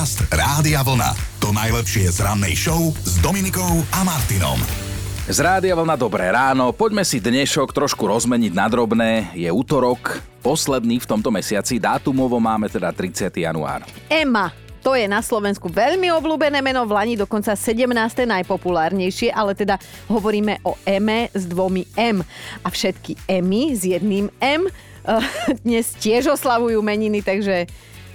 Podcast Rádia Vlna. To najlepšie z rannej show s Dominikou a Martinom. Z Rádia Vlna dobré ráno, poďme si dnešok trošku rozmeniť na drobné. Je útorok, posledný v tomto mesiaci, dátumovo máme teda 30. január. Ema. To je na Slovensku veľmi obľúbené meno, v Lani dokonca 17. najpopulárnejšie, ale teda hovoríme o Eme s dvomi M. A všetky Emy s jedným M eh, dnes tiež oslavujú meniny, takže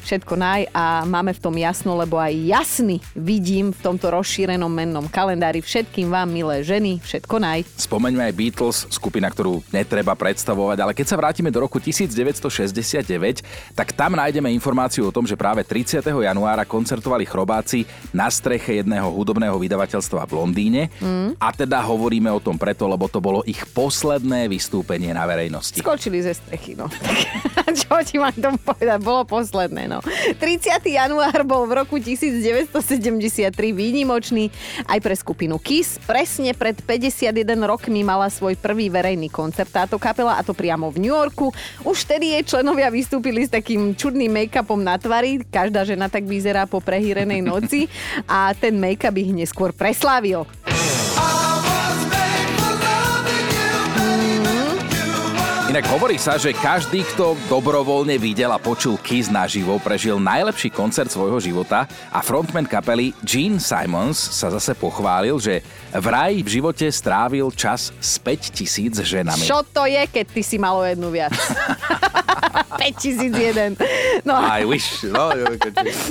všetko naj a máme v tom jasno, lebo aj jasný vidím v tomto rozšírenom mennom kalendári všetkým vám, milé ženy, všetko naj. Spomeňme aj Beatles, skupina, ktorú netreba predstavovať, ale keď sa vrátime do roku 1969, tak tam nájdeme informáciu o tom, že práve 30. januára koncertovali chrobáci na streche jedného hudobného vydavateľstva v Londýne. Mm. A teda hovoríme o tom preto, lebo to bolo ich posledné vystúpenie na verejnosti. Skočili ze strechy, no. Čo ti mám tomu povedať? Bolo posledné, no áno. 30. január bol v roku 1973 výnimočný aj pre skupinu Kiss. Presne pred 51 rokmi mala svoj prvý verejný koncert táto kapela a to priamo v New Yorku. Už vtedy jej členovia vystúpili s takým čudným make-upom na tvári. Každá žena tak vyzerá po prehýrenej noci a ten make-up ich neskôr preslávil. Inak hovorí sa, že každý, kto dobrovoľne videl a počul Kiss naživo, prežil najlepší koncert svojho života a frontman kapely Gene Simons sa zase pochválil, že vraj v živote strávil čas s 5000 ženami. Čo to je, keď ty si malo jednu viac? 5001. No. I wish. No,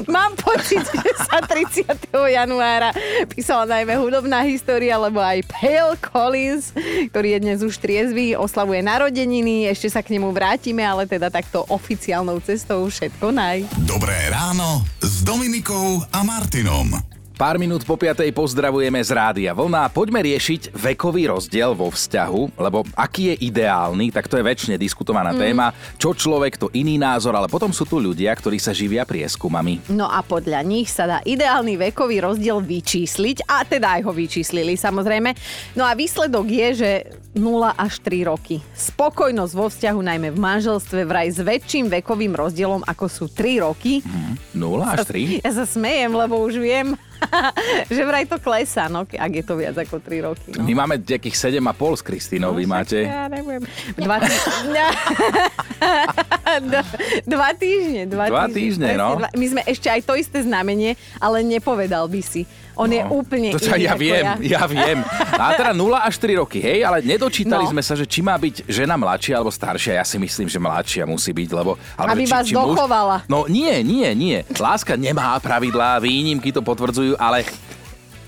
Mám pocit, že sa 30. januára písala najmä hudobná história, lebo aj Pale Collins, ktorý je dnes už triezvý, oslavuje narodeniny, ešte sa k nemu vrátime, ale teda takto oficiálnou cestou všetko naj. Dobré ráno s Dominikou a Martinom. Pár minút po piatej pozdravujeme z Rádia Vlna. Poďme riešiť vekový rozdiel vo vzťahu, lebo aký je ideálny, tak to je väčšine diskutovaná mm. téma. Čo človek, to iný názor, ale potom sú tu ľudia, ktorí sa živia prieskumami. No a podľa nich sa dá ideálny vekový rozdiel vyčísliť, a teda aj ho vyčíslili samozrejme. No a výsledok je, že 0 až 3 roky. Spokojnosť vo vzťahu, najmä v manželstve, vraj s väčším vekovým rozdielom, ako sú 3 roky. Mm, 0 až 3? Ja sa smejem, lebo už viem, že vraj to klesá, no, ak je to viac ako 3 roky. No. My máme nejakých 7,5 s Kristínou, no, vy máte? Ja neviem. Dva, dva týždne. Dva, dva týždne, týždne no. My sme ešte aj to isté znamenie, ale nepovedal by si. On no, je úplne to iný ja viem, ja. ja viem. A teda 0 až 4 roky, hej, ale nedočítali no. sme sa, že či má byť žena mladšia alebo staršia. Ja si myslím, že mladšia musí byť, lebo... Alebo Aby či, vás či dochovala. Muž... No nie, nie, nie. Láska nemá pravidlá, výnimky to potvrdzujú, ale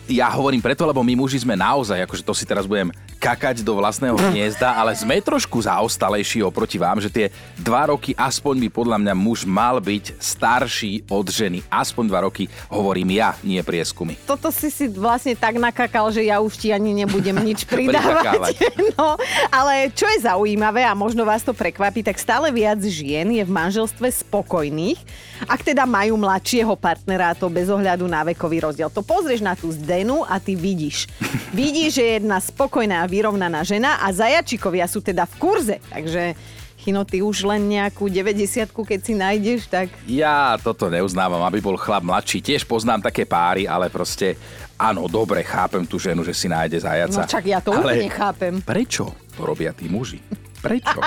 ja hovorím preto, lebo my muži sme naozaj, akože to si teraz budem kakať do vlastného hniezda, ale sme trošku zaostalejší oproti vám, že tie dva roky aspoň by podľa mňa muž mal byť starší od ženy. Aspoň dva roky hovorím ja, nie prieskumy. Toto si si vlastne tak nakakal, že ja už ti ani nebudem nič pridávať. no, ale čo je zaujímavé a možno vás to prekvapí, tak stále viac žien je v manželstve spokojných, ak teda majú mladšieho partnera, to bez ohľadu na vekový rozdiel. To pozrieš na tú zdenu a ty vidíš. vidíš, že je jedna spokojná vyrovnaná žena a zajačikovia sú teda v kurze, takže Chino, ty už len nejakú 90 keď si nájdeš, tak... Ja toto neuznávam, aby bol chlap mladší. Tiež poznám také páry, ale proste áno, dobre, chápem tú ženu, že si nájde zajaca. No čak ja to ale úplne chápem. Prečo to robia tí muži? Prečo?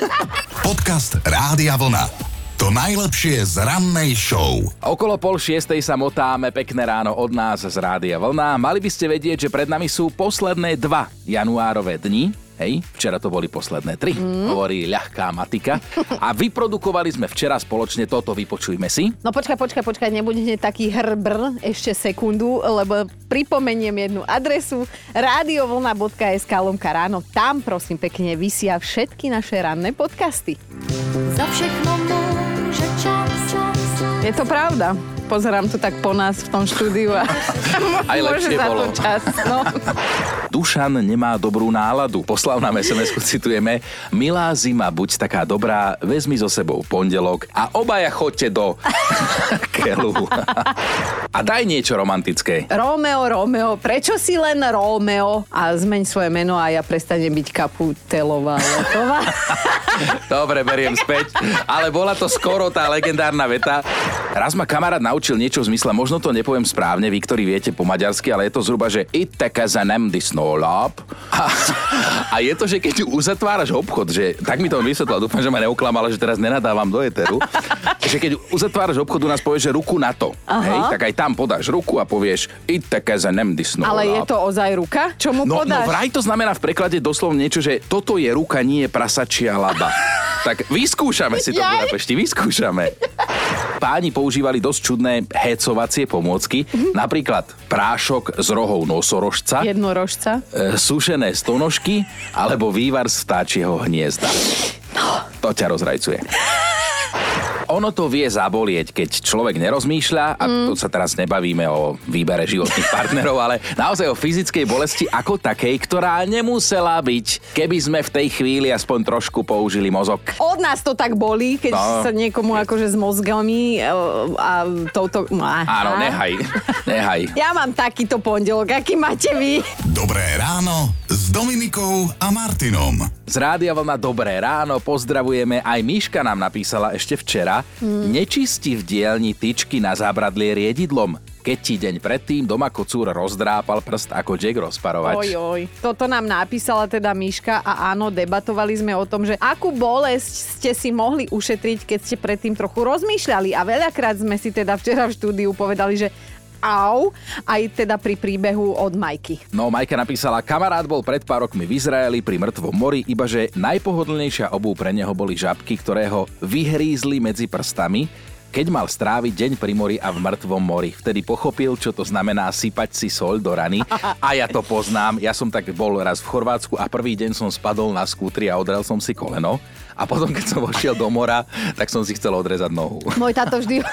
Podcast Rádia Vlna. To najlepšie z rannej show. Okolo pol šiestej sa motáme pekné ráno od nás z Rádia Vlna. Mali by ste vedieť, že pred nami sú posledné dva januárové dni. Hej, včera to boli posledné tri, mm. hovorí ľahká matika. A vyprodukovali sme včera spoločne toto, vypočujme si. No počkaj, počkaj, počkaj, nebudete taký hrbr ešte sekundu, lebo pripomeniem jednu adresu radiovlna.sk lomka ráno. Tam prosím pekne vysia všetky naše ranné podcasty. Za všechno je to pravda. Pozerám to tak po nás v tom štúdiu a Aj lepšie za bolo. to čas. No. Dušan nemá dobrú náladu. Poslal nám sms citujeme. Milá zima, buď taká dobrá, vezmi so sebou pondelok a obaja chodte do kelu. a daj niečo romantické. Rómeo, Rómeo, prečo si len Rómeo? A zmeň svoje meno a ja prestanem byť kaputelová Dobre, beriem späť. Ale bola to skoro tá legendárna veta. Raz ma kamarát naučil niečo v zmysle, možno to nepoviem správne, vy, ktorí viete po maďarsky, ale je to zhruba, že it tekazenem disnolab. A, a je to, že keď uzatváraš obchod, že tak mi to vysvetlil, dúfam, že ma neoklamala, že teraz nenadávam do eteru, že keď uzatváraš obchod, u nás povieš, že ruku na to, hej, tak aj tam podáš ruku a povieš it tekazenem disnolab. Ale je to ozaj ruka? Čo mu No, no podáš? vraj to znamená v preklade doslovne niečo, že toto je ruka, nie je prasačia laba. tak vyskúšame si to v. Budapešti, vyskúšame. Páni používali dosť čudné hecovacie pomôcky, napríklad prášok z rohov nosorožca, Jednorožca. e, sušené stonožky alebo vývar z vtáčieho hniezda. To ťa rozrajcuje. Ono to vie zabolieť, keď človek nerozmýšľa, a tu sa teraz nebavíme o výbere životných partnerov, ale naozaj o fyzickej bolesti ako takej, ktorá nemusela byť, keby sme v tej chvíli aspoň trošku použili mozog. Od nás to tak bolí, keď No. sa niekomu akože s mozgami e, a touto... Áno, nehaj, nehaj. Ja mám takýto pondelok, aký máte vy? Dobré ráno s Dominikou a Martinom. Z Rádia Vlna Dobré ráno pozdravujeme. Aj Miška nám napísala ešte včera. Nečisti v dielni tyčky na zábradlie riedidlom. Keď ti deň predtým doma kocúr rozdrápal prst ako Jack rozparovač. Oj, oj. Toto nám napísala teda Miška a áno, debatovali sme o tom, že akú bolesť ste si mohli ušetriť, keď ste predtým trochu rozmýšľali. A veľakrát sme si teda včera v štúdiu povedali, že au, aj teda pri príbehu od Majky. No, Majka napísala, kamarát bol pred pár rokmi v Izraeli pri mŕtvom mori, ibaže najpohodlnejšia obu pre neho boli žabky, ktoré ho vyhrízli medzi prstami, keď mal stráviť deň pri mori a v mŕtvom mori. Vtedy pochopil, čo to znamená sypať si soľ do rany. A ja to poznám. Ja som tak bol raz v Chorvátsku a prvý deň som spadol na skútri a odrel som si koleno. A potom, keď som vošiel do mora, tak som si chcel odrezať nohu. Môj táto vždy...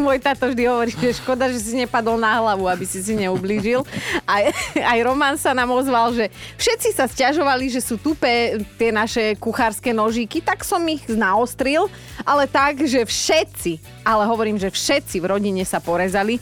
Môj táto vždy hovorí, že škoda, že si nepadol na hlavu, aby si si neublížil. Aj, aj Roman sa nám ozval, že všetci sa stiažovali, že sú tupé tie naše kuchárske nožíky, tak som ich naostril, ale tak, že všetci, ale hovorím, že všetci v rodine sa porezali.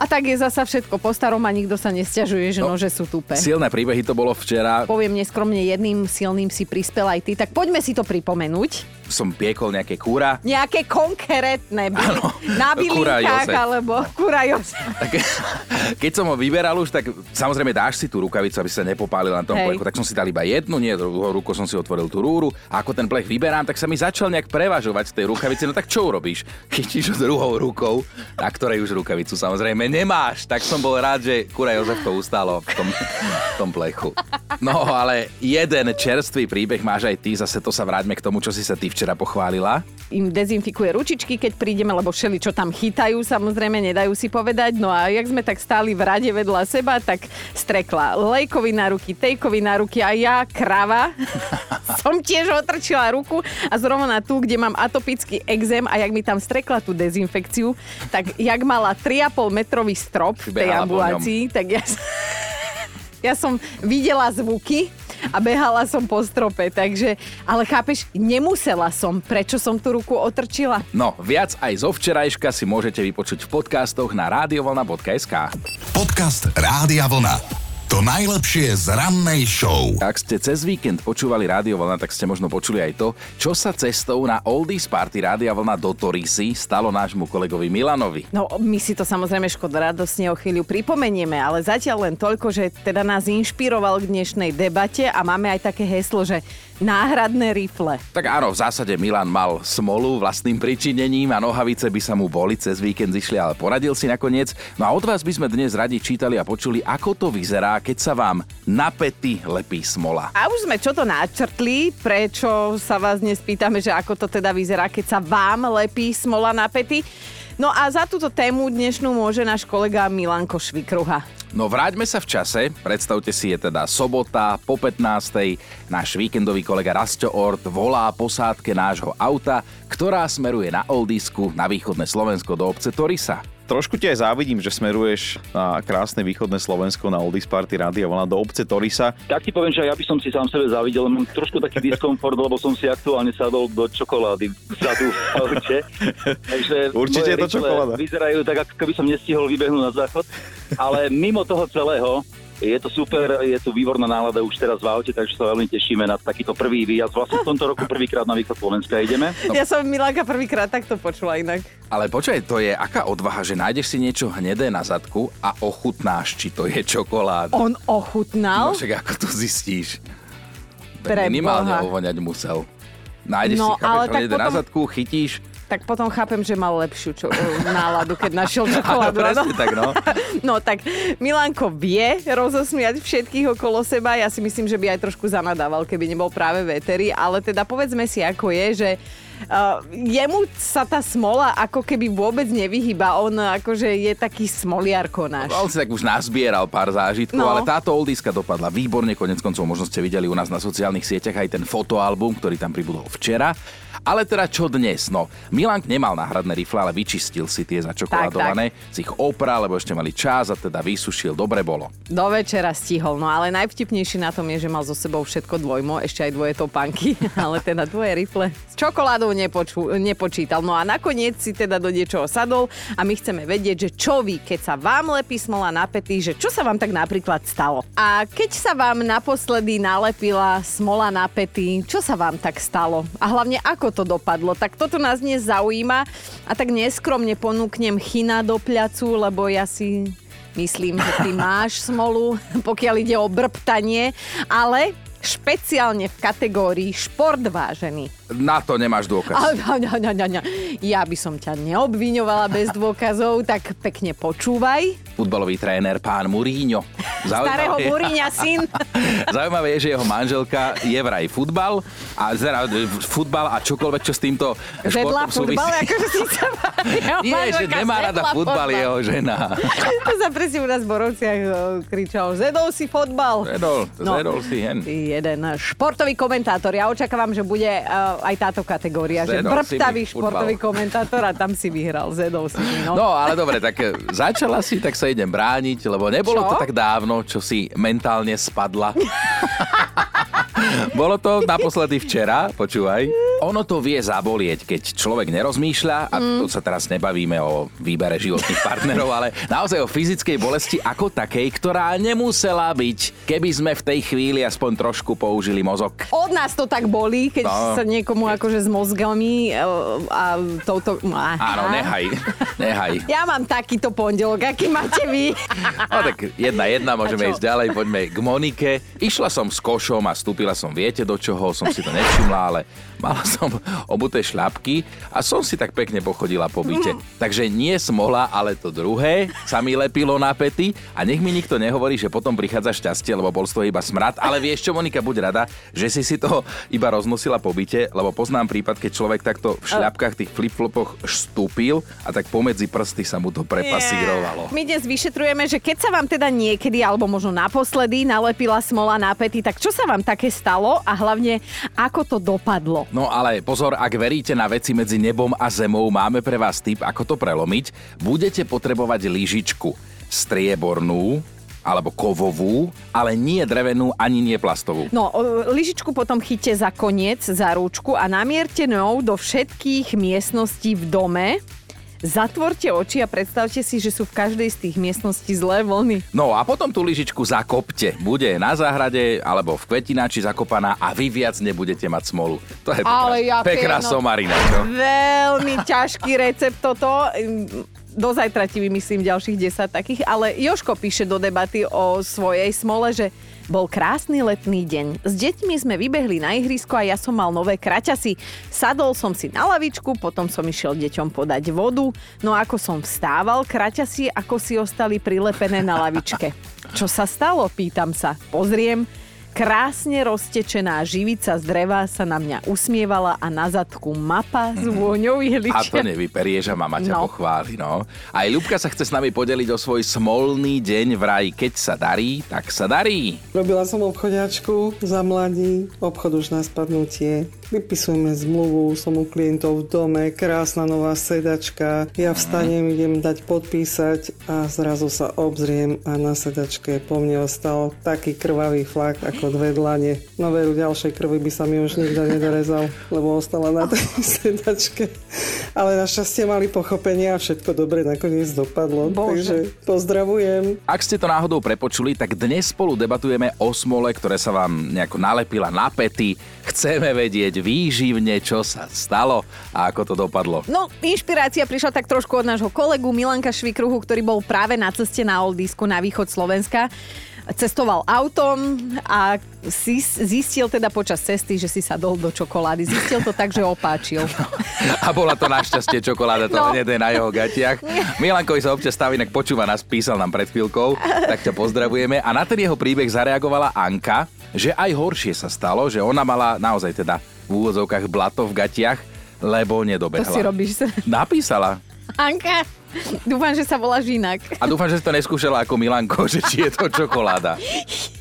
A tak je zasa všetko po starom a nikto sa nestiažuje, že No, nože sú tupé. Silné príbehy to bolo včera. Poviem neskromne, jedným silným si prispel aj ty, tak poďme si to pripomenúť. Som piekol nejaké kúra. Nejaké konkrétne Áno, na bylinkách alebo Jozef. Tak, keď som ho vyberal už, tak samozrejme dáš si tú rukavicu, aby sa nepopálil na tom Hej. plechu. Tak som si dal iba jednu, nie druhou rukou som si otvoril tú rúru. A ako ten plech vyberám, tak sa mi začal nejak prevažovať z tej rukavice. No tak čo urobíš? Chytíš ho druhou rukou, na ktorej už rukavicu samozrejme nemáš. Tak som bol rád, že kura Jozef to ustálo v tom, v tom plechu. No ale jeden čerstvý príbeh máš aj ty, zase to sa vráťme k tomu, čo si sa ty včera pochválila. Im dezinfikuje ručičky, keď prídeme, lebo všeli, čo tam chytajú, samozrejme, nedajú si povedať. No a jak sme tak stáli v rade vedľa seba, tak strekla Lejkovi na ruky, Tejkovi na ruky a ja, krava, som tiež otrčila ruku a zrovna tu, kde mám atopický exém a jak mi tam strekla tú dezinfekciu, tak jak mala 3,5 metrový strop v tej ambulácii, tak ja ja som videla zvuky a behala som po strope, takže, ale chápeš, nemusela som, prečo som tú ruku otrčila. No, viac aj zo včerajška si môžete vypočuť v podcastoch na radiovolna.sk. Podcast Rádia Vlna. To najlepšie z rannej show. Ak ste cez víkend počúvali Rádio Vlna, tak ste možno počuli aj to, čo sa cestou na Oldies Party Rádia Vlna do Torisy stalo nášmu kolegovi Milanovi. No, my si to samozrejme škoda radosne o chvíľu pripomenieme, ale zatiaľ len toľko, že teda nás inšpiroval k dnešnej debate a máme aj také heslo, že náhradné rifle. Tak áno, v zásade Milan mal smolu vlastným pričinením a nohavice by sa mu boli cez víkend zišli, ale poradil si nakoniec. No a od vás by sme dnes radi čítali a počuli, ako to vyzerá, keď sa vám na pety lepí smola. A už sme čo to načrtli, prečo sa vás dnes pýtame, že ako to teda vyzerá, keď sa vám lepí smola na pety. No a za túto tému dnešnú môže náš kolega Milanko Švikruha. No vráťme sa v čase, predstavte si, je teda sobota po 15. Náš víkendový kolega Rasto Ort volá posádke nášho auta, ktorá smeruje na Oldisku na východné Slovensko do obce Torisa. Trošku ti aj závidím, že smeruješ na krásne východné Slovensko na Oldies Party Rádia Vlna do obce Torisa. Tak ti poviem, že ja by som si sám sebe závidel, mám trošku taký diskomfort, lebo som si aktuálne sadol do čokolády vzadu v aute. Takže Určite je to čokoláda. Vyzerajú tak, ako keby som nestihol vybehnúť na záchod. Ale mimo toho celého, Je to super, je tu výborná nálada už teraz v aute, takže sa veľmi tešíme na takýto prvý výjazd. Vlastne v tomto roku prvýkrát na východ Slovenska ideme. No. Ja som Milanka prvýkrát takto počula inak. Ale počkaj, to je aká odvaha, že nájdeš si niečo hnedé na zadku a ochutnáš, či to je čokoláda. On ochutnal? No však ako to zistíš? Pre minimálne Boha. ovoňať musel. Nájdeš No, si, chápeš, ale tak hnedé na potom- zadku, chytíš. Tak potom chápem, že mal lepšiu čo, náladu, keď našiel čokoládu. áno. presne tak, no. No tak Milanko vie rozosmiať všetkých okolo seba. Ja si myslím, že by aj trošku zanadával, keby nebol práve veteri. Ale teda povedzme si, ako je, že uh, jemu sa tá smola ako keby vôbec nevyhýba. On akože je taký smoliarko náš. On si tak už nazbieral pár zážitkov, No. ale táto oldiska dopadla výborne. Konec koncov možno ste videli u nás na sociálnych sieťach aj ten fotoalbum, ktorý tam pribudol včera. Ale teda čo dnes? No, Milan nemal náhradné rifle, ale vyčistil si tie začokoládované, si ich opral, lebo ešte mali čas a teda vysušil. Dobre bolo. Do večera stihol, no ale najvtipnejšie na tom je, že mal so sebou všetko dvojmo, ešte aj dvoje topánky, ale teda dvoje rifle s čokoládou nepoču, nepočítal. No a nakoniec si teda do niečoho sadol a my chceme vedieť, že čo vy, keď sa vám lepí smola na pety, že čo sa vám tak napríklad stalo. A keď sa vám naposledy nalepila smola na pety, čo sa vám tak stalo? A hlavne ako to dopadlo? Tak toto nás dnes zaujíma a tak neskromne ponúknem chyna do pľacu, lebo ja si Myslím, že ty máš smolu, pokiaľ ide o brbtanie, ale špeciálne v kategórii šport vážený. Na to nemáš dôkaz. A, a, a, a, a. Ja by som ťa neobviňovala bez dôkazov, tak pekne počúvaj. Futbalový tréner pán Muríňo. Starého je- Buriňa syn. Zaujímavé je, že jeho manželka je vraj futbal a zera, futbal a čokoľvek, čo s týmto Zedla športom súvisí. futbal, akože si sa Nie, že nemá rada futbal jeho žena. To sa presne u nás v Borovciach o, kričal, zedol si fotbal. Zedol, zedol si hen. Jeden športový komentátor. Ja očakávam, že bude uh, aj táto kategória, že Zedol si mi brbtavý futbal. športový komentátor a tam si vyhral. Zedol si mi, no. No, ale dobre, tak e, začala si, tak sa idem brániť, lebo nebolo Čo? to tak dávno, čo si mentálne spadla. Bolo to naposledy včera, počúvaj. Ono to vie zabolieť, keď človek nerozmýšľa, a Mm. tu sa teraz nebavíme o výbere životných partnerov, ale naozaj o fyzickej bolesti ako takej, ktorá nemusela byť, keby sme v tej chvíli aspoň trošku použili mozog. Od nás to tak bolí, keď No. sa niekomu akože s mozgami e, a touto... Aha. Áno, nehaj, nehaj. Ja mám takýto pondelok, aký máte vy. No tak jedna jedna, môžeme ísť ďalej, poďme k Monike. Išla som s košom a vstúpila som, viete do čoho, som si to nevšimla, ale mala som obuté šľapky a som si tak pekne pochodila po byte. Takže nie smola, ale to druhé sa mi lepilo na pety a nech mi nikto nehovorí, že potom prichádza šťastie, lebo bol z toho iba smrad. Ale vieš čo, Monika, buď rada, že si si to iba roznosila po byte, lebo poznám prípad, keď človek takto v šľapkách, tých flip-flopoch vstúpil a tak pomedzi prsty sa mu to prepasírovalo. My dnes vyšetrujeme, že keď sa vám teda niekedy, alebo možno naposledy, nalepila smola na pety, tak čo sa vám také stalo a hlavne ako to dopadlo? No ale pozor, ak veríte na veci medzi nebom a zemou, máme pre vás tip, ako to prelomiť. Budete potrebovať lyžičku striebornú alebo kovovú, ale nie drevenú ani nie plastovú. No, o, lyžičku potom chyťte za koniec, za rúčku a namierte ňou do všetkých miestností v dome. Zatvorte oči a predstavte si, že sú v každej z tých miestností zlé vlny. No a potom tú lyžičku zakopte. Bude na záhrade alebo v kvetináči zakopaná a vy viac nebudete mať smolu. To je pekná, Ale jaké, pekná no. somarina, čo? Veľmi ťažký recept toto. Do zajtra ti vymyslím ďalších 10 takých, ale Joško píše do debaty o svojej smole, že bol krásny letný deň. S deťmi sme vybehli na ihrisko a ja som mal nové kraťasy. Sadol som si na lavičku, potom som išiel deťom podať vodu. No ako som vstával, kraťasy ako si ostali prilepené na lavičke. Čo sa stalo? Pýtam sa. Pozriem, Krásne roztečená živica z dreva sa na mňa usmievala a na zadku mapa s vôňou A to nevyperieš a mama ťa No. pochváli, no. Aj Ľubka sa chce s nami podeliť o svoj smolný deň vraj. Keď sa darí, tak sa darí. Robila som obchodiačku za mladí, obchod už na spadnutie. Vypisujeme zmluvu, som u klientov v dome, krásna nová sedačka, ja vstanem, idem dať podpísať a zrazu sa obzriem a na sedačke po mne ostal taký krvavý flak ako dve dlane. No veru, ďalšej krvi by sa mi už nikto nedorezal, lebo ostala na tej sedačke. Ale našťastie mali pochopenie a všetko dobre nakoniec dopadlo. Bože. Takže pozdravujem. Ak ste to náhodou prepočuli, tak dnes spolu debatujeme o smole, ktoré sa vám nejako nalepila na pety. Chceme vedieť výživne, čo sa stalo a ako to dopadlo. No, inšpirácia prišla tak trošku od nášho kolegu Milanka Švikruhu, ktorý bol práve na ceste na Oldisku na východ Slovenska. Cestoval autom a si zistil teda počas cesty, že si sadol do čokolády. Zistil to tak, že opáčil. A bola to našťastie čokoláda, to No. no. je na jeho gatiach. Milankovi sa občas staví, inak počúva nás, písal nám pred chvíľkou, tak ťa pozdravujeme. A na ten jeho príbeh zareagovala Anka, že aj horšie sa stalo, že ona mala naozaj teda v úvodzovkách blato v gatiach, lebo To nedobehla. si robíš. Napísala. Anka, dúfam, že sa voláš inak. A dúfam, že si to neskúšala ako Milanko, že či je to čokoláda.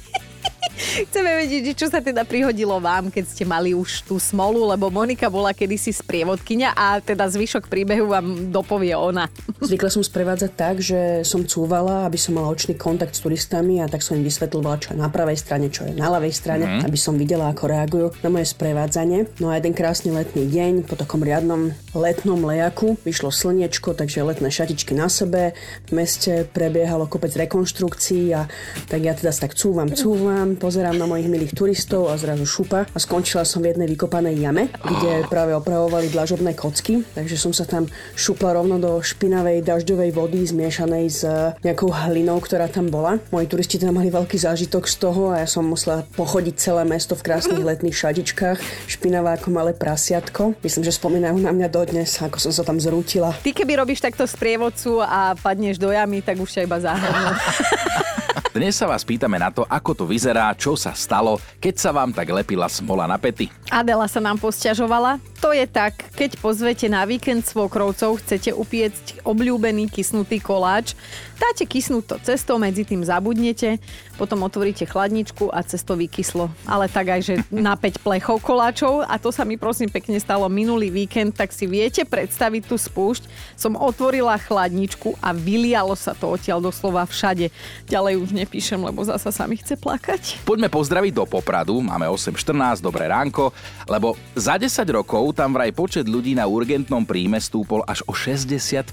Chceme vedieť, čo sa teda prihodilo vám, keď ste mali už tú smolu, lebo Monika bola kedysi sprievodkynia a teda zvyšok príbehu vám dopovie ona. Zvykla som sprevádzať tak, že som cúvala, aby som mala očný kontakt s turistami a tak som im vysvetľovala, čo je na pravej strane, čo je na ľavej strane, mm-hmm. aby som videla, ako reagujú na moje sprevádzanie. No a jeden krásny letný deň po takom riadnom letnom lejaku vyšlo slniečko, takže letné šatičky na sebe. V meste prebiehalo kopec rekonštrukcií a tak ja teda tak cúvam, cúvam, pozerám na mojich milých turistov a zrazu šupa a skončila som v jednej vykopanej jame, kde práve opravovali dlažobné kocky, takže som sa tam šupla rovno do špinavej dažďovej vody zmiešanej s nejakou hlinou, ktorá tam bola. Moji turisti tam mali veľký zážitok z toho a ja som musela pochodiť celé mesto v krásnych letných šadičkách, špinavá ako malé prasiatko. Myslím, že spomínajú na mňa dodnes, ako som sa tam zrútila. Ty keby robíš takto sprievodcu a padneš do jamy, tak už ťa iba zahrnú. Dnes sa vás pýtame na to, ako to vyzerá, čo sa stalo, keď sa vám tak lepila smola na pety. Adela sa nám posťažovala. To je tak, keď pozvete na víkend svokrovcov, chcete upiecť obľúbený kysnutý koláč, dáte kysnúť to cestou, medzi tým zabudnete, potom otvoríte chladničku a cesto vykyslo. Ale tak aj, že na 5 plechov koláčov a to sa mi prosím pekne stalo minulý víkend, tak si viete predstaviť tú spúšť. Som otvorila chladničku a vylialo sa to odtiaľ doslova všade. Ďalej už nepíšem, lebo zasa sa mi chce plakať. Poďme pozdraviť do Popradu, máme 8.14, dobré ránko, lebo za 10 rokov tam vraj počet ľudí na urgentnom príjme stúpol až o 60%.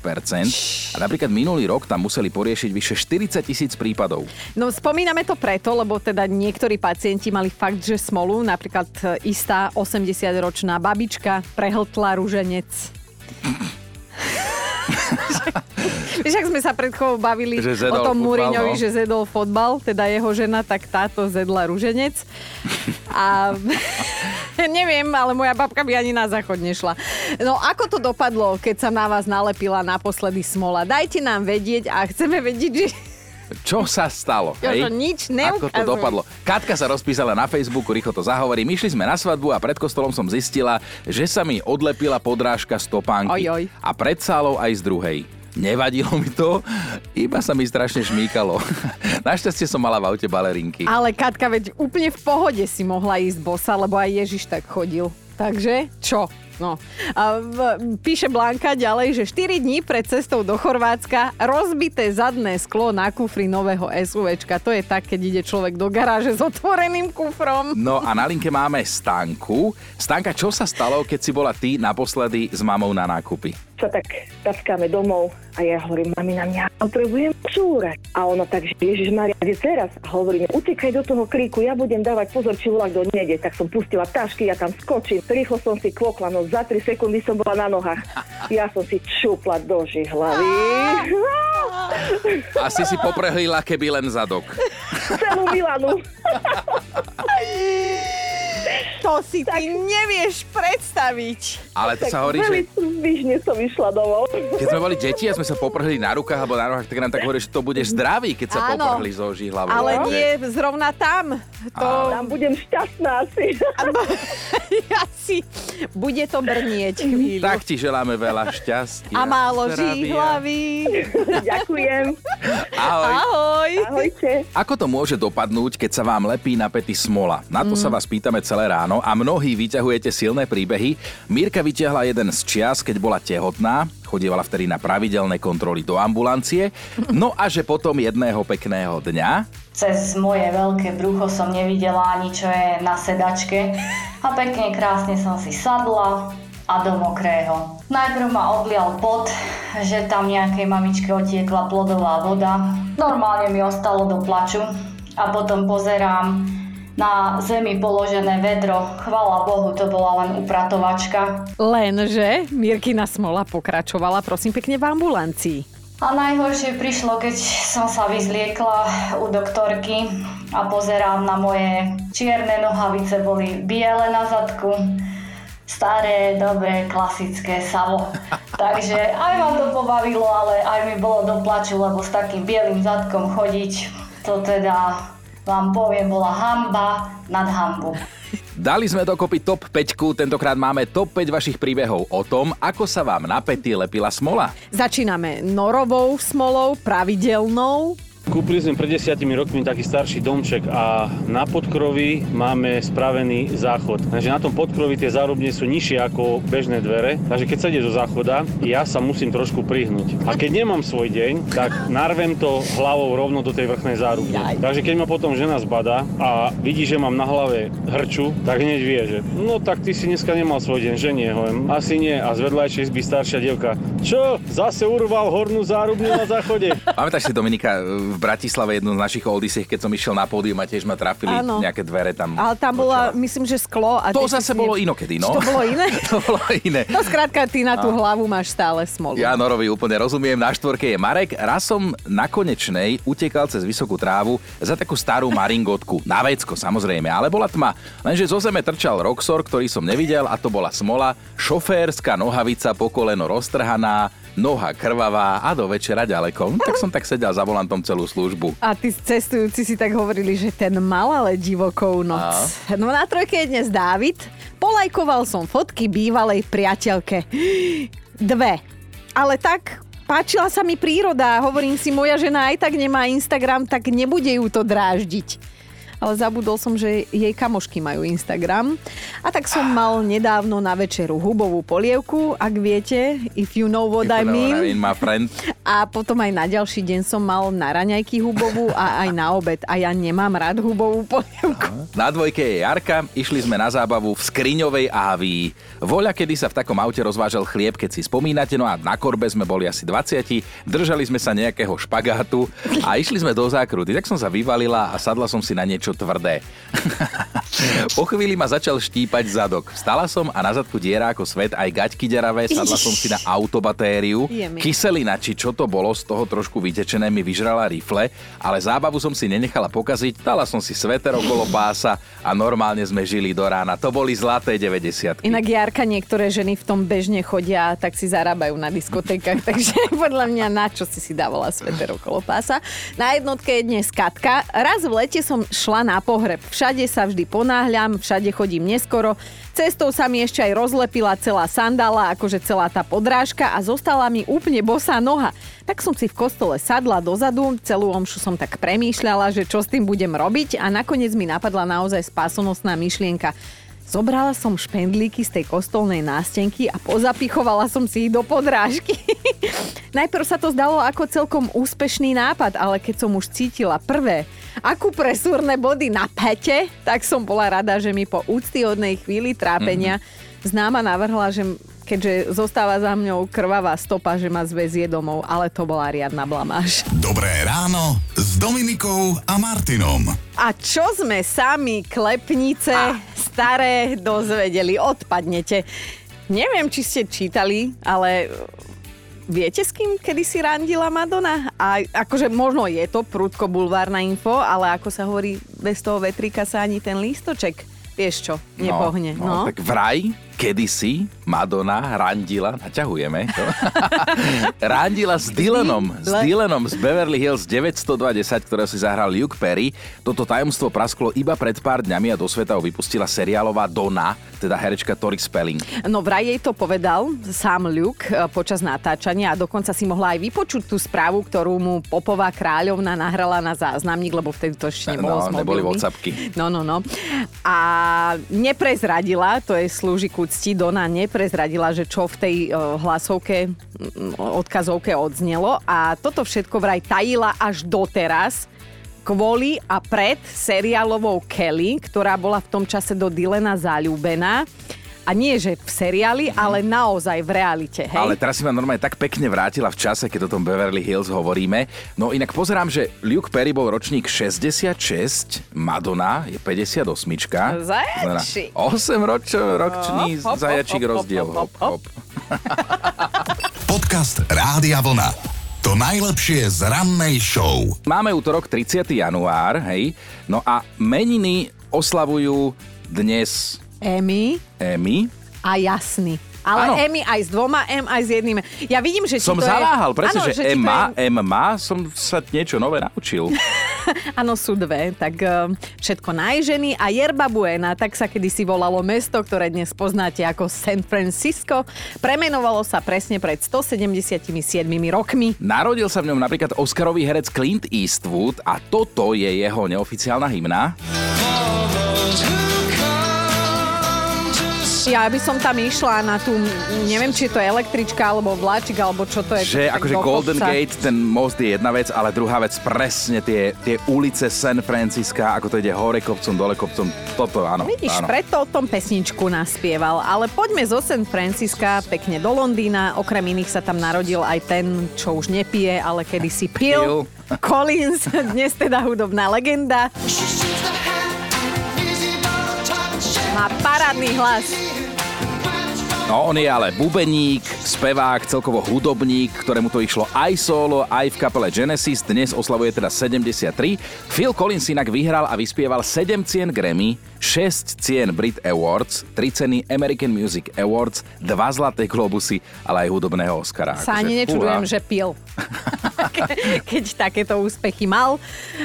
A napríklad minulý rok tam museli poriešiť vyše 40 tisíc prípadov. No spomíname to preto, lebo teda niektorí pacienti mali fakt, že smolu, napríklad istá 80-ročná babička prehltla ruženec. Vieš, ak sme sa pred chvíľou bavili Že o tom Múriňovi, no. že zedol fotbal, teda jeho žena, tak táto zedla ruženec. A neviem, ale moja babka by ani na záchod nešla. No ako to dopadlo, keď sa na vás nalepila naposledy smola? Dajte nám vedieť a chceme vedieť, že Čo sa stalo? Jožo, nič Ako to dopadlo? Katka sa rozpísala na Facebooku, rýchlo to zahovorí. My šli sme na svadbu a pred kostolom som zistila, že sa mi odlepila podrážka z topánky. Oj, oj. A pred sálou aj z druhej. Nevadilo mi to, iba sa mi strašne šmíkalo. Našťastie som mala v aute balerinky. Ale Katka, veď úplne v pohode si mohla ísť bosa, lebo aj Ježiš tak chodil. Takže čo? No. A v, píše Blanka ďalej, že 4 dní pred cestou do Chorvátska rozbité zadné sklo na kufri nového SUVčka. To je tak, keď ide človek do garáže s otvoreným kufrom. No a na linke máme Stanku. Stanka, čo sa stalo, keď si bola ty naposledy s mamou na nákupy? Sa tak taskáme domov a ja hovorím, mami, na mňa potrebujem čúrať. A ona tak, že Ježiš Maria, kde teraz? A hovorím, utekaj do toho kríku, ja budem dávať pozor, či volak do nejde. Tak som pustila tašky, ja tam skočím. Rýchlo som si klokla, no za 3 sekundy som bola na nohách. Ja som si čupla do žihlavy. Asi si poprehlila, keby len zadok. Celú Milanu. To si ty nevieš predstaviť. Ale to sa hovorí, Veľmi že zvyšne som išla domov. keď sme boli deti a sme sa poprhli na rukách alebo na nohách, tak nám tak hovorí, že to bude zdravý, keď sa Áno. poprhli zo žihlavou. Ale Že- nie zrovna tam. To Tam budem šťastná asi. asi bude to brnieť chvíľu. Tak ti želáme veľa šťastia. A málo žihlavy. Ďakujem. Ahoj. Ahoj. Ahojte. Ako to môže dopadnúť, keď sa vám lepí na pety smola? Na to Mm. sa vás pýtame celé ráno. Ráno a mnohí vyťahujete silné príbehy. Mirka vyťahla jeden z čias, keď bola tehotná, chodievala vtedy na pravidelné kontroly do ambulancie, no a že potom jedného pekného dňa cez moje veľké brucho som nevidela ani čo je na sedačke a pekne krásne som si sadla a do mokrého. Najprv ma oblial pot, že tam nejakej mamičke otiekla plodová voda. Normálne mi ostalo do plaču a potom pozerám na zemi položené vedro. Chvala Bohu, to bola len upratovačka. Lenže Mirkina smola pokračovala prosím pekne v ambulancii. A najhoršie prišlo, keď som sa vyzliekla u doktorky a pozerám na moje čierne nohavice, boli biele na zadku, staré, dobré, klasické savo. Takže aj ma to pobavilo, ale aj mi bolo do plaču, lebo s takým bielým zadkom chodiť, to teda vám poviem, bola hamba nad hambu. Dali sme dokopy top 5, tentokrát máme top 5 vašich príbehov o tom, ako sa vám na pety lepila smola. Začíname norovou smolou, pravidelnou, Kúpili sme pred desiatimi rokmi taký starší domček a na podkrovi máme spravený záchod. Takže na tom podkrovi tie zárubne sú nižšie ako bežné dvere, takže keď sa ide do záchoda, ja sa musím trošku prihnúť. A keď nemám svoj deň, tak narvem to hlavou rovno do tej vrchnej zárubne. Takže keď ma potom žena zbada a vidí, že mám na hlave hrču, tak hneď vie, že no tak ty si dneska nemal svoj deň, že nie, hovorím, asi nie. A z vedľajšej izby staršia dievka, čo, zase urval hornú zárubňu na záchode? Pamätáš si Dominika v Bratislave jednu z našich oldisiek, keď som išiel na pódium a tiež ma trafili Áno. nejaké dvere tam. Ale tam bola, myslím, že sklo. A To zase bolo inokedy, no. To bolo iné? to bolo iné. No skrátka, ty na tú hlavu máš stále smolu. Ja Norovi úplne rozumiem. Na štvorke je Marek. Raz som na konečnej utekal cez vysokú trávu za takú starú maringotku. Na vecko, samozrejme, ale bola tma. Lenže zo zeme trčal Roxor, ktorý som nevidel a to bola smola. Šoférska nohavica po koleno roztrhaná, noha krvavá a do večera ďaleko. No, tak som tak sedel za volantom celú službu. A tí cestujúci si tak hovorili, že ten mal ale divokou noc. No na trojke je dnes Dávid. Polajkoval som fotky bývalej priateľke. Dve. Ale tak páčila sa mi príroda. Hovorím si, moja žena aj tak nemá Instagram, tak nebude ju to dráždiť ale zabudol som, že jej kamošky majú Instagram. A tak som mal nedávno na večeru hubovú polievku, ak viete, if you know what I mean. mean, my friend. A potom aj na ďalší deň som mal na raňajky hubovú a aj na obed. A ja nemám rád hubovú polievku. Na dvojke je Jarka, išli sme na zábavu v skriňovej ávii. Voľa, kedy sa v takom aute rozvážal chlieb, keď si spomínate, no a na korbe sme boli asi 20, držali sme sa nejakého špagátu a išli sme do zákruty. Tak som sa vyvalila a sadla som si na niečo tvrdé. po chvíli ma začal štípať zadok. Vstala som a na zadku diera ako svet, aj gaťky deravé, sadla som si na autobatériu. Kyselina, či čo to bolo, z toho trošku vytečené mi vyžrala rifle, ale zábavu som si nenechala pokaziť, dala som si sveter okolo pása a normálne sme žili do rána. To boli zlaté 90 Inak Jarka, niektoré ženy v tom bežne chodia, tak si zarábajú na diskotékach, takže podľa mňa na čo si si dávala sveter okolo pása. Na jednotke je dnes Katka. Raz v lete som šla na pohreb. Všade sa vždy ponáhľam, všade chodím neskoro. Cestou sa mi ešte aj rozlepila celá sandála, akože celá tá podrážka a zostala mi úplne bosá noha. Tak som si v kostole sadla dozadu, celú omšu som tak premýšľala, že čo s tým budem robiť a nakoniec mi napadla naozaj spásonosná myšlienka. Zobrala som špendlíky z tej kostolnej nástenky a pozapichovala som si ich do podrážky. Najprv sa to zdalo ako celkom úspešný nápad, ale keď som už cítila prvé akupresúrne body na pete, tak som bola rada, že mi po úctyhodnej chvíli trápenia mm-hmm. známa navrhla, že keďže zostáva za mňou krvavá stopa, že ma zvezie domov, ale to bola riadna blamáž. Dobré ráno s Dominikou a Martinom. A čo sme sami, klepnice, staré, dozvedeli? Odpadnete. Neviem, či ste čítali, ale viete, s kým kedy si randila Madonna? A akože možno je to prúdko bulvárna info, ale ako sa hovorí, bez toho vetrika sa ani ten lístoček, vieš čo, nepohne. No, no. tak vraj kedysi Madonna randila, naťahujeme to, randila s Dylanom, s Dylanom z Beverly Hills 920, ktorého si zahral Luke Perry. Toto tajomstvo prasklo iba pred pár dňami a do sveta ho vypustila seriálová Donna, teda herečka Tori Spelling. No vraj jej to povedal sám Luke e, počas natáčania a dokonca si mohla aj vypočuť tú správu, ktorú mu Popová kráľovna nahrala na záznamník, lebo vtedy to ešte nebolo no, neboli WhatsAppky. No, no, no. A neprezradila, to je slúži ku cti, Dona neprezradila, že čo v tej uh, hlasovke, odkazovke odznelo a toto všetko vraj tajila až doteraz kvôli a pred seriálovou Kelly, ktorá bola v tom čase do Dylena zalúbená. A nie, že v seriáli, ale naozaj v realite, hej? Ale teraz si ma normálne tak pekne vrátila v čase, keď o tom Beverly Hills hovoríme. No inak pozerám, že Luke Perry bol ročník 66, Madonna je 58. Zajačí. 8 roč, ročný oh, zajačík rozdiel. Hop, hop. Podcast Rádia Vlna. To najlepšie z rannej show. Máme útorok 30. január, hej, no a meniny oslavujú dnes Emy. Emy. A jasný. Ale ano. Emy aj s dvoma M, aj s jedným. Ja vidím, že Som to zaváhal, je... presne, ano, že, že M má, je... M má, som sa niečo nové naučil. Áno, sú dve, tak uh, všetko najženy a Yerba Buena, tak sa kedysi volalo mesto, ktoré dnes poznáte ako San Francisco, premenovalo sa presne pred 177 rokmi. Narodil sa v ňom napríklad Oscarový herec Clint Eastwood a toto je jeho neoficiálna hymna. Ja by som tam išla na tú, neviem, či je to električka, alebo vláčik, alebo čo to je. Že akože Golden kopca. Gate, ten most je jedna vec, ale druhá vec presne tie, tie ulice San Francisca, ako to ide hore kopcom, dole kopcom, toto áno. Vidíš, áno. preto o tom pesničku naspieval. Ale poďme zo San Francisca pekne do Londýna. Okrem iných sa tam narodil aj ten, čo už nepije, ale kedysi pil. pil. Collins, dnes teda hudobná legenda. Má parádny hlas. No, on je ale bubeník, spevák, celkovo hudobník, ktorému to išlo aj solo, aj v kapele Genesis. Dnes oslavuje teda 73. Phil Collins inak vyhral a vyspieval 7 cien Grammy, 6 cien Brit Awards, 3 ceny American Music Awards, 2 zlaté globusy, ale aj hudobného Oscara. Sa ani nečudujem, že pil. keď takéto úspechy mal.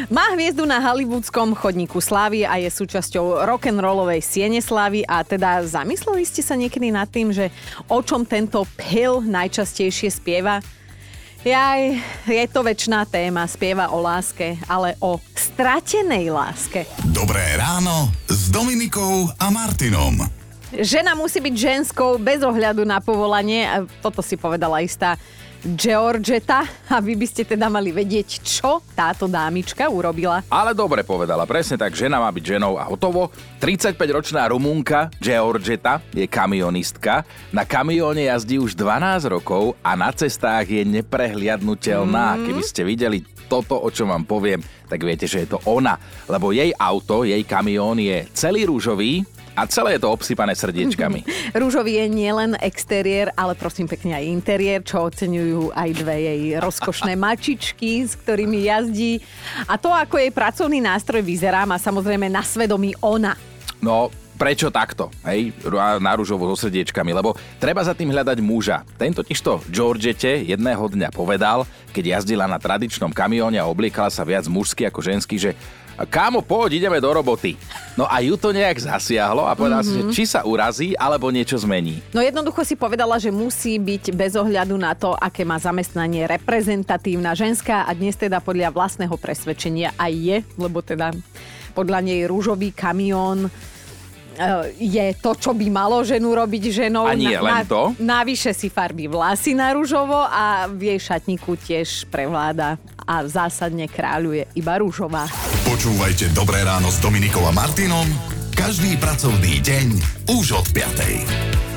Má hviezdu na hollywoodskom chodníku slávy a je súčasťou rock'n'rollovej siene slávy a teda zamysleli ste sa niekedy nad tým, že o čom tento Hill najčastejšie spieva? Jaj, je to väčšiná téma, spieva o láske, ale o stratenej láske. Dobré ráno s Dominikou a Martinom. Žena musí byť ženskou bez ohľadu na povolanie, toto si povedala istá Georgeta a vy by ste teda mali vedieť, čo táto dámička urobila. Ale dobre povedala, presne tak, žena má byť ženou a hotovo. 35-ročná Rumunka Georgeta je kamionistka. Na kamióne jazdí už 12 rokov a na cestách je neprehliadnutelná. Mm. Keby ste videli toto, o čom vám poviem, tak viete, že je to ona. Lebo jej auto, jej kamión je celý rúžový, a celé je to obsypané srdiečkami. Rúžový je nielen exteriér, ale prosím pekne aj interiér, čo oceňujú aj dve jej rozkošné mačičky, s ktorými jazdí. A to, ako jej pracovný nástroj vyzerá, má samozrejme na svedomí ona. No, prečo takto, hej, na rúžovo so srdiečkami, lebo treba za tým hľadať muža. Ten totižto Georgette jedného dňa povedal, keď jazdila na tradičnom kamióne a obliekala sa viac mužsky ako ženský, že kámo, poď, ideme do roboty. No a ju to nejak zasiahlo a povedala mm-hmm. si, že mhm. či sa urazí, alebo niečo zmení. No jednoducho si povedala, že musí byť bez ohľadu na to, aké má zamestnanie reprezentatívna ženská a dnes teda podľa vlastného presvedčenia aj je, lebo teda podľa nej rúžový kamión je to, čo by malo ženu robiť ženou. A nie na, len to. Navyše si farbí vlasy na rúžovo a v jej šatníku tiež prevláda a zásadne kráľuje iba rúžová. Počúvajte Dobré ráno s Dominikom a Martinom každý pracovný deň už od 5.